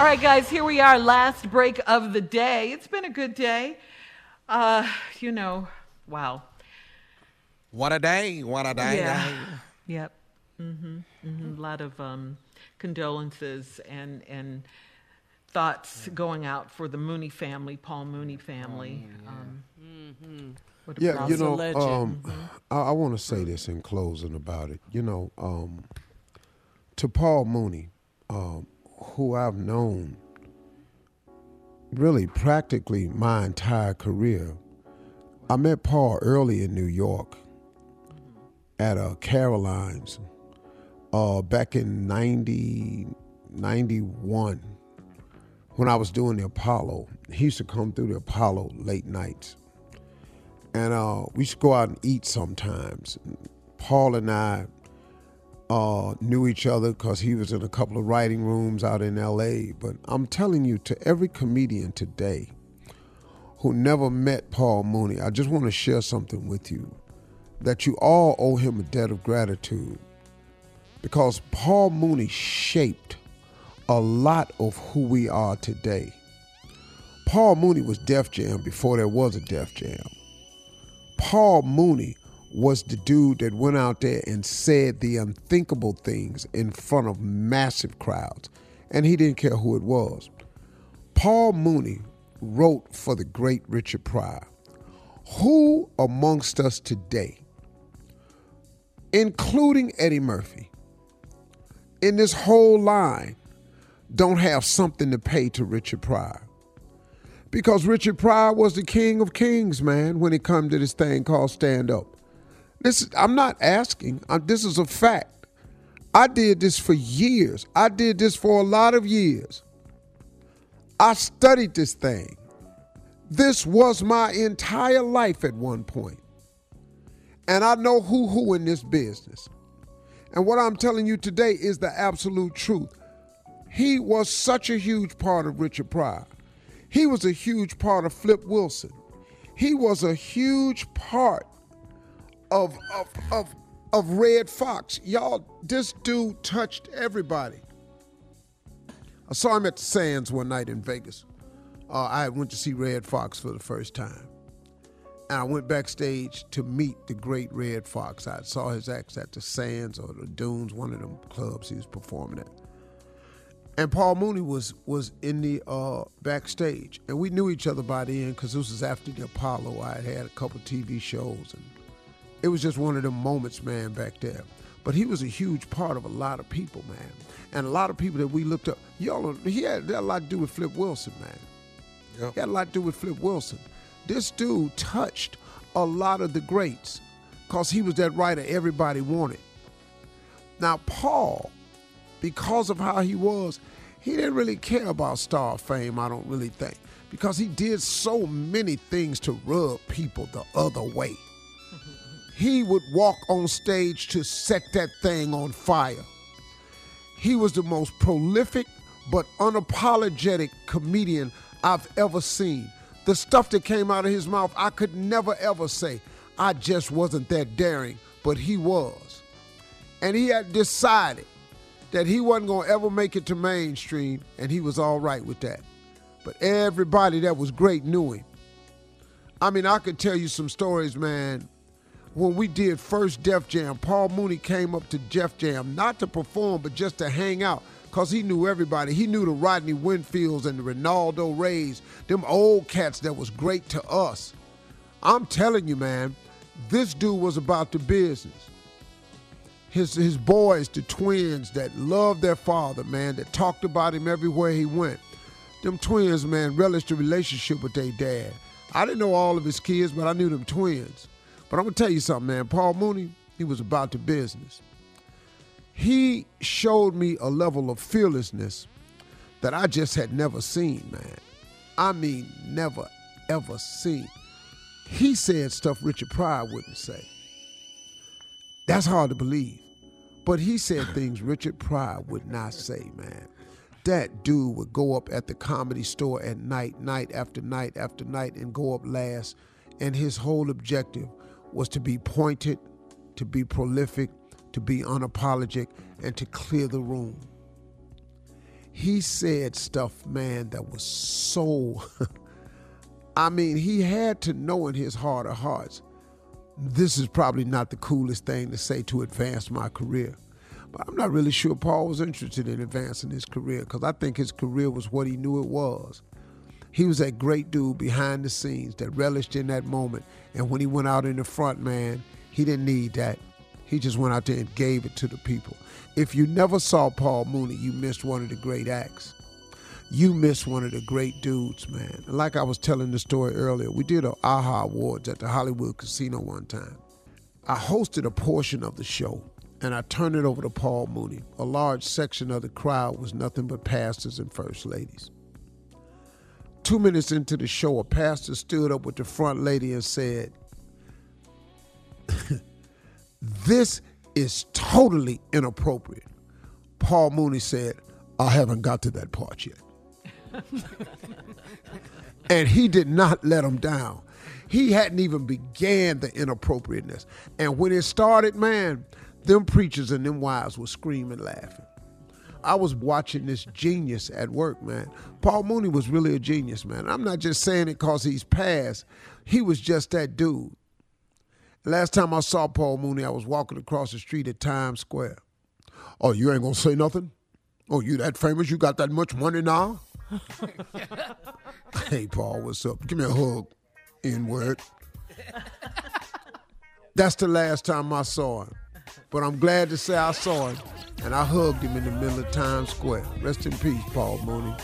All right, guys, here we are, last break of the day. It's been a good day. Uh, you know, wow. What a day! What a day! Yeah. day. Yep. Mm-hmm. mm-hmm. A lot of um, condolences and and thoughts going out for the Mooney family, Paul Mooney family. um, what a Yeah, you loss. know, legend. um, I, I want to say this in closing about it. You know, um, to Paul Mooney, um, who I've known really practically my entire career. I met Paul early in New York at uh, Caroline's uh, back in 90, 91 when I was doing the Apollo. He used to come through the Apollo late nights and uh, we used to go out and eat sometimes. Paul and I uh, knew each other because he was in a couple of writing rooms out in L.A. But I'm telling you, to every comedian today who never met Paul Mooney, I just want to share something with you that you all owe him a debt of gratitude because Paul Mooney shaped a lot of who we are today. Paul Mooney was Def Jam before there was a Def Jam. Paul Mooney was the dude that went out there and said the unthinkable things in front of massive crowds, and he didn't care who it was. Paul Mooney wrote for the great Richard Pryor. Who amongst us today, including Eddie Murphy, in this whole line, don't have something to pay to Richard Pryor? because Richard Pryor was the king of kings, man, when it come to this thing called stand up. This I'm not asking. i this is a fact. I did this for years. I did this for a lot of years. I studied this thing. This was my entire life at one point. And I know who who in this business. And what I'm telling you today is the absolute truth. He was such a huge part of Richard Pryor. He was a huge part of Flip Wilson. He was a huge part of of of of Redd Foxx. Y'all, this dude touched everybody. I saw him at the Sands one night in Vegas. Uh, I went to see Redd Foxx for the first time. And I went backstage to meet the great Redd Foxx. I saw his acts at the Sands or the Dunes, one of them clubs he was performing at and Paul Mooney was was in the uh, backstage, and we knew each other by the end because this was after the Apollo. I had had a couple TV shows, and it was just one of them moments, man, back there. But he was a huge part of a lot of people, man, and a lot of people that we looked up. Y'all, he had, had a lot to do with Flip Wilson, man. Yep. He had a lot to do with Flip Wilson. This dude touched a lot of the greats because he was that writer everybody wanted. Now, Paul, because of how he was, he didn't really care about star fame, I don't really think, because he did so many things to rub people the other way. He would walk on stage to set that thing on fire. He was the most prolific but unapologetic comedian I've ever seen. The stuff that came out of his mouth, I could never ever say. I just wasn't that daring, but he was. And he had decided that he wasn't going to ever make it to mainstream, and he was all right with that. But everybody that was great knew him. I mean, I could tell you some stories, man. When we did first Def Jam, Paul Mooney came up to Def Jam, not to perform, but just to hang out, because he knew everybody. He knew the Rodney Winfields and the Ronaldo Rays, them old cats that was great to us. I'm telling you, man, this dude was about the business his his boys, the twins that loved their father, man, that talked about him everywhere he went. Them twins, man, relished the relationship with their dad. I didn't know all of his kids, but I knew them twins. But I'm gonna tell you something, man. Paul Mooney, he was about the business. He showed me a level of fearlessness that I just had never seen, man. I mean, never, ever seen. He said stuff Richard Pryor wouldn't say. That's hard to believe. But he said things Richard Pryor would not say, man. That dude would go up at the comedy store at night, night after night after night, and go up last. And his whole objective was to be pointed, to be prolific, to be unapologetic, and to clear the room. he said stuff, man, that was so. I mean, he had to know in his heart of hearts, this is probably not the coolest thing to say to advance my career. But I'm not really sure Paul was interested in advancing his career because I think his career was what he knew it was. He was that great dude behind the scenes that relished in that moment. And when he went out in the front, man, he didn't need that. He just went out there and gave it to the people. If you never saw Paul Mooney, you missed one of the great acts. You missed one of the great dudes, man. And like I was telling the story earlier, we did a AHA Awards at the Hollywood Casino one time. I hosted a portion of the show and I turned it over to Paul Mooney. A large section of the crowd was nothing but pastors and first ladies. Two minutes into the show, a pastor stood up with the front lady and said, This is totally inappropriate. Paul Mooney said, I haven't got to that part yet. and he did not let him down. He hadn't even began the inappropriateness. And when it started, man, them preachers and them wives were screaming, laughing. I was watching this genius at work, man. Paul Mooney was really a genius, man. I'm not just saying it because he's passed. He was just that dude. Last time I saw Paul Mooney, I was walking across the street at Times Square. Oh, you ain't gonna say nothing? Oh, you that famous? You got that much money now? hey, Paul, what's up? Give me a hug, N word. That's the last time I saw him. But I'm glad to say I saw him, and I hugged him in the middle of Times Square. Rest in peace, Paul Mooney.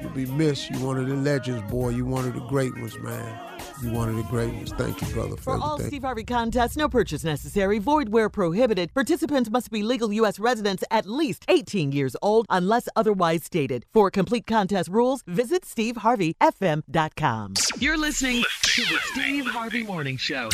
You'll be missed. You're one of the legends, boy. You're one of the great ones, man. You're one of the great ones. Thank you, brother, for, For all. Steve Harvey contests, no purchase necessary, void where prohibited. Participants must be legal U.S. residents at least 18 years old unless otherwise stated. For complete contest rules, visit SteveHarveyFM.com. You're listening to the Steve Harvey Morning Show.